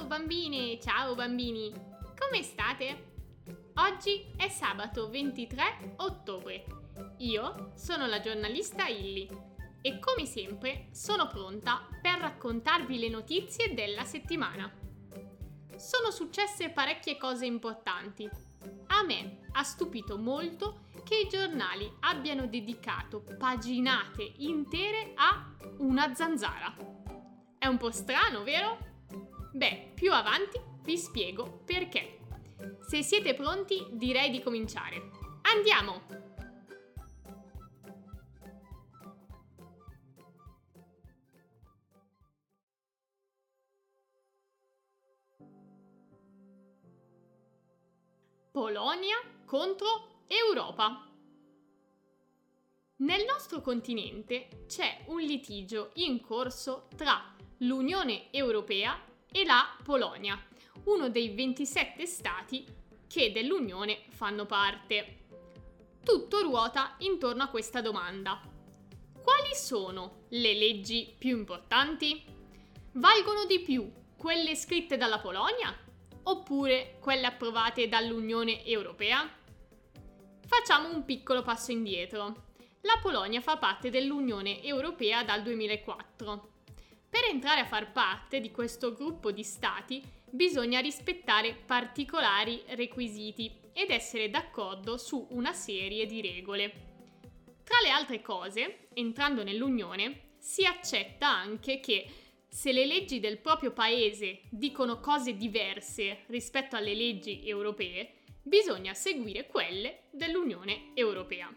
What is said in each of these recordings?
Ciao bambine, ciao bambini, come state? Oggi è sabato 23 ottobre. Io sono la giornalista Illy e come sempre sono pronta per raccontarvi le notizie della settimana. Sono successe parecchie cose importanti. A me ha stupito molto che i giornali abbiano dedicato paginate intere a una zanzara. È un po' strano, vero? Beh, più avanti vi spiego perché. Se siete pronti, direi di cominciare. Andiamo! Polonia contro Europa. Nel nostro continente c'è un litigio in corso tra l'Unione Europea e la Polonia, uno dei 27 stati che dell'Unione fanno parte. Tutto ruota intorno a questa domanda. Quali sono le leggi più importanti? Valgono di più quelle scritte dalla Polonia oppure quelle approvate dall'Unione Europea? Facciamo un piccolo passo indietro. La Polonia fa parte dell'Unione Europea dal 2004 per entrare a far parte di questo gruppo di stati bisogna rispettare particolari requisiti ed essere d'accordo su una serie di regole. Tra le altre cose, entrando nell'Unione, si accetta anche che se le leggi del proprio paese dicono cose diverse rispetto alle leggi europee, bisogna seguire quelle dell'Unione Europea.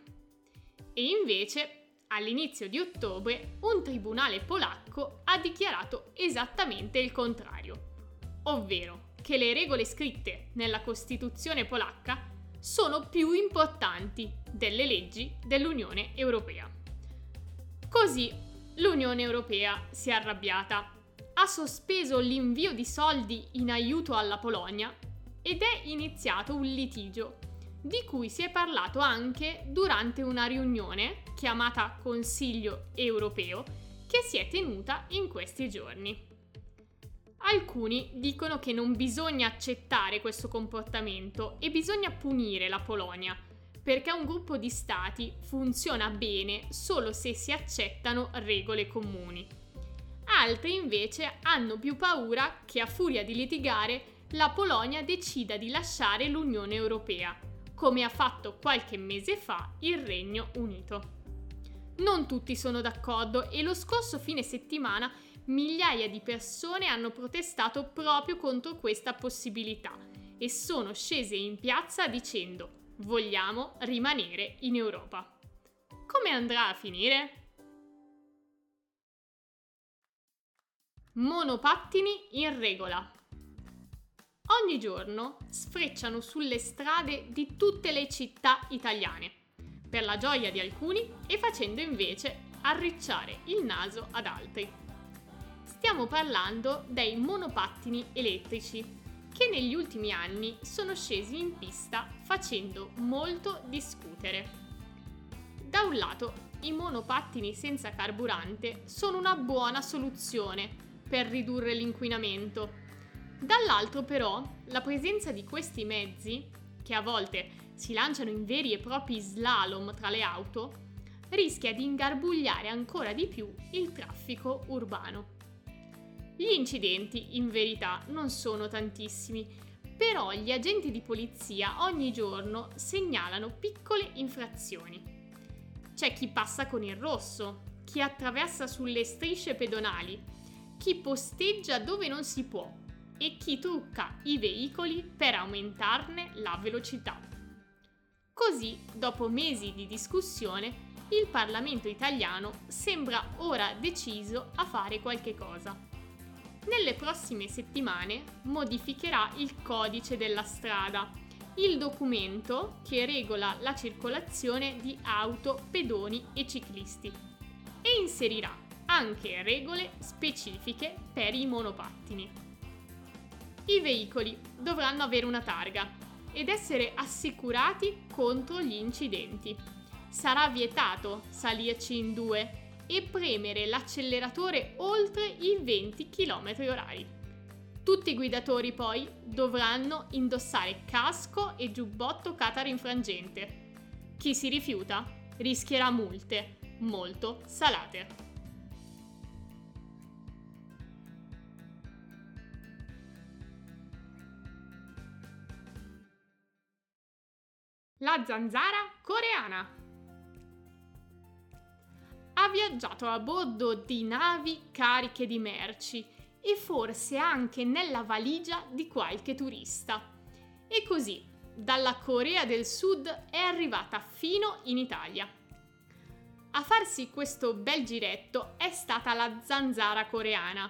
E invece all'inizio di ottobre un tribunale polacco ha dichiarato esattamente il contrario, ovvero che le regole scritte nella Costituzione polacca sono più importanti delle leggi dell'Unione Europea. Così l'Unione Europea si è arrabbiata, ha sospeso l'invio di soldi in aiuto alla Polonia ed è iniziato un litigio di cui si è parlato anche durante una riunione chiamata Consiglio europeo che si è tenuta in questi giorni. Alcuni dicono che non bisogna accettare questo comportamento e bisogna punire la Polonia, perché un gruppo di stati funziona bene solo se si accettano regole comuni. Altri invece hanno più paura che a furia di litigare la Polonia decida di lasciare l'Unione Europea come ha fatto qualche mese fa il Regno Unito. Non tutti sono d'accordo e lo scorso fine settimana migliaia di persone hanno protestato proprio contro questa possibilità e sono scese in piazza dicendo vogliamo rimanere in Europa. Come andrà a finire? Monopattini in regola. Ogni giorno sfrecciano sulle strade di tutte le città italiane, per la gioia di alcuni e facendo invece arricciare il naso ad altri. Stiamo parlando dei monopattini elettrici, che negli ultimi anni sono scesi in pista facendo molto discutere. Da un lato, i monopattini senza carburante sono una buona soluzione per ridurre l'inquinamento Dall'altro però, la presenza di questi mezzi, che a volte si lanciano in veri e propri slalom tra le auto, rischia di ingarbugliare ancora di più il traffico urbano. Gli incidenti, in verità, non sono tantissimi, però gli agenti di polizia ogni giorno segnalano piccole infrazioni. C'è chi passa con il rosso, chi attraversa sulle strisce pedonali, chi posteggia dove non si può e chi trucca i veicoli per aumentarne la velocità. Così, dopo mesi di discussione, il Parlamento italiano sembra ora deciso a fare qualche cosa. Nelle prossime settimane modificherà il codice della strada, il documento che regola la circolazione di auto, pedoni e ciclisti, e inserirà anche regole specifiche per i monopattini. I veicoli dovranno avere una targa ed essere assicurati contro gli incidenti. Sarà vietato salirci in due e premere l'acceleratore oltre i 20 km/h. Tutti i guidatori poi dovranno indossare casco e giubbotto Qatar infrangente. Chi si rifiuta rischierà multe molto salate. La zanzara coreana. Ha viaggiato a bordo di navi cariche di merci e forse anche nella valigia di qualche turista. E così, dalla Corea del Sud è arrivata fino in Italia. A farsi questo bel giretto è stata la zanzara coreana,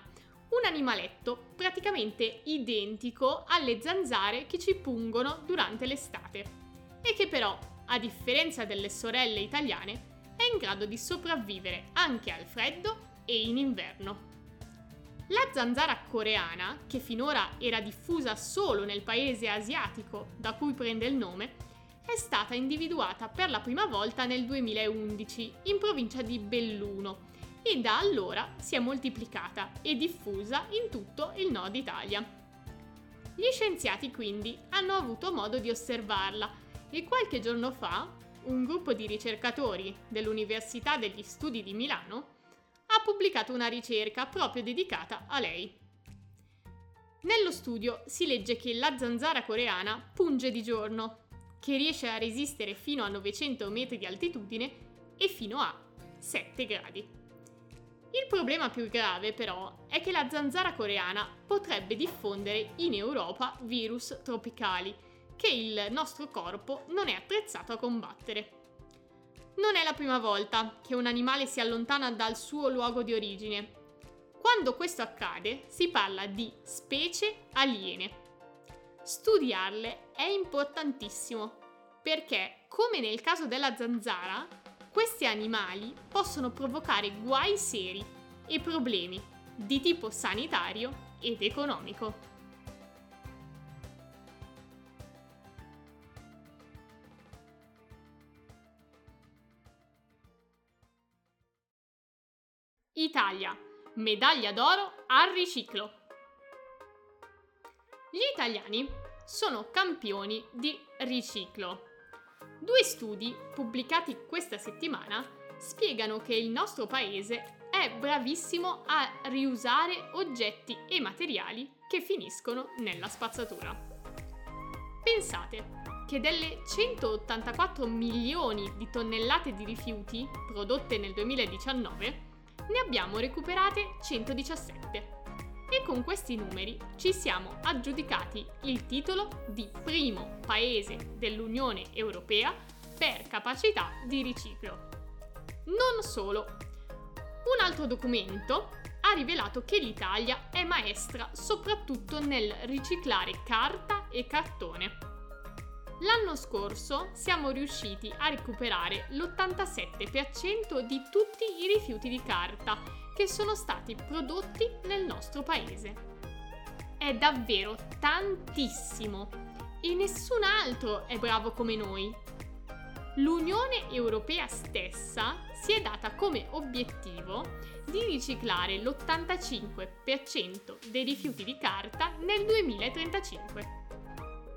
un animaletto praticamente identico alle zanzare che ci pungono durante l'estate e che però, a differenza delle sorelle italiane, è in grado di sopravvivere anche al freddo e in inverno. La zanzara coreana, che finora era diffusa solo nel paese asiatico da cui prende il nome, è stata individuata per la prima volta nel 2011 in provincia di Belluno e da allora si è moltiplicata e diffusa in tutto il nord Italia. Gli scienziati quindi hanno avuto modo di osservarla e qualche giorno fa un gruppo di ricercatori dell'Università degli Studi di Milano ha pubblicato una ricerca proprio dedicata a lei. Nello studio si legge che la zanzara coreana punge di giorno, che riesce a resistere fino a 900 metri di altitudine e fino a 7 gradi. Il problema più grave però è che la zanzara coreana potrebbe diffondere in Europa virus tropicali che il nostro corpo non è attrezzato a combattere. Non è la prima volta che un animale si allontana dal suo luogo di origine. Quando questo accade si parla di specie aliene. Studiarle è importantissimo perché, come nel caso della zanzara, questi animali possono provocare guai seri e problemi di tipo sanitario ed economico. Italia, medaglia d'oro al riciclo. Gli italiani sono campioni di riciclo. Due studi pubblicati questa settimana spiegano che il nostro paese è bravissimo a riusare oggetti e materiali che finiscono nella spazzatura. Pensate che delle 184 milioni di tonnellate di rifiuti prodotte nel 2019, ne abbiamo recuperate 117 e con questi numeri ci siamo aggiudicati il titolo di primo paese dell'Unione Europea per capacità di riciclo. Non solo. Un altro documento ha rivelato che l'Italia è maestra soprattutto nel riciclare carta e cartone. L'anno scorso siamo riusciti a recuperare l'87% di tutti i rifiuti di carta che sono stati prodotti nel nostro paese. È davvero tantissimo e nessun altro è bravo come noi. L'Unione Europea stessa si è data come obiettivo di riciclare l'85% dei rifiuti di carta nel 2035.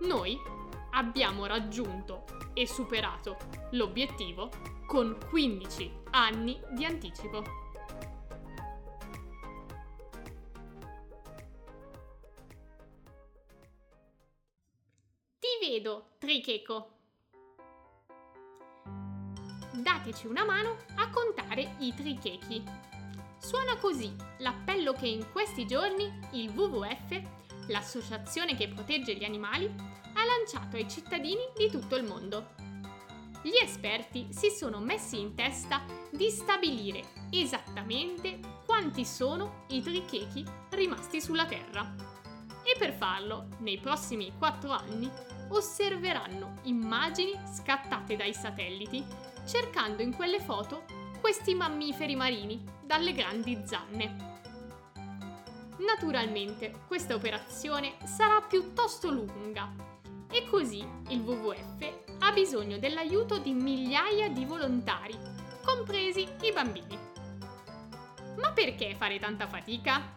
Noi abbiamo raggiunto e superato l'obiettivo con 15 anni di anticipo. Ti vedo, Tricheco! Dateci una mano a contare i trichechi. Suona così l'appello che in questi giorni il WWF, l'associazione che protegge gli animali, lanciato ai cittadini di tutto il mondo. Gli esperti si sono messi in testa di stabilire esattamente quanti sono i trichechi rimasti sulla Terra. E per farlo, nei prossimi 4 anni, osserveranno immagini scattate dai satelliti, cercando in quelle foto questi mammiferi marini dalle grandi zanne. Naturalmente questa operazione sarà piuttosto lunga e così il WWF ha bisogno dell'aiuto di migliaia di volontari, compresi i bambini. Ma perché fare tanta fatica?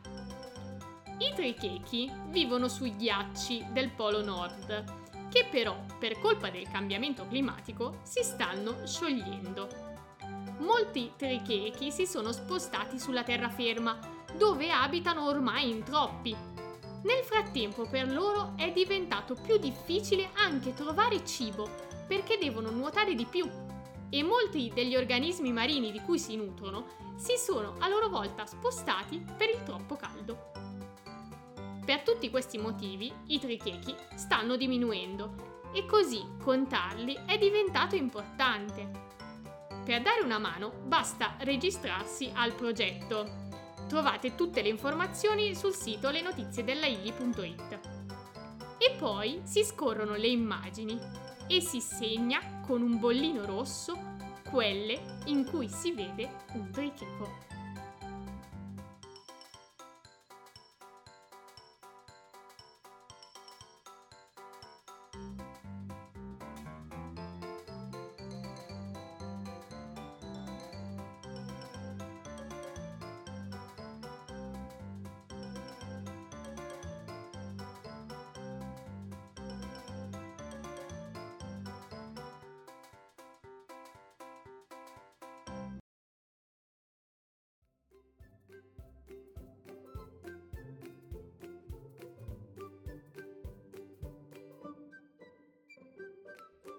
I trichechi vivono sui ghiacci del Polo Nord, che però per colpa del cambiamento climatico si stanno sciogliendo. Molti trichechi si sono spostati sulla terraferma, dove abitano ormai in troppi. Nel frattempo per loro è diventato più difficile anche trovare cibo, perché devono nuotare di più e molti degli organismi marini di cui si nutrono si sono a loro volta spostati per il troppo caldo. Per tutti questi motivi i trichechi stanno diminuendo e così contarli è diventato importante. Per dare una mano basta registrarsi al progetto. Trovate tutte le informazioni sul sito lenotiziedellaili.it. E poi si scorrono le immagini e si segna con un bollino rosso quelle in cui si vede un tricheco.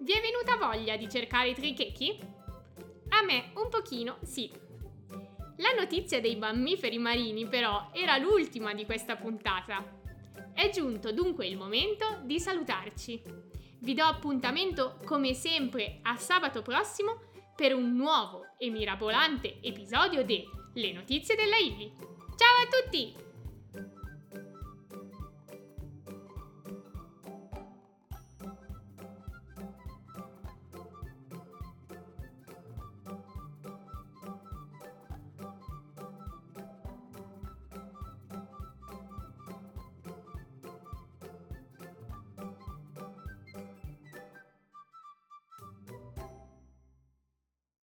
Vi è venuta voglia di cercare i trichechi? A me un pochino sì. La notizia dei mammiferi marini però era l'ultima di questa puntata. È giunto dunque il momento di salutarci. Vi do appuntamento come sempre a sabato prossimo per un nuovo e mirabolante episodio di Le notizie della Ivi. Ciao a tutti!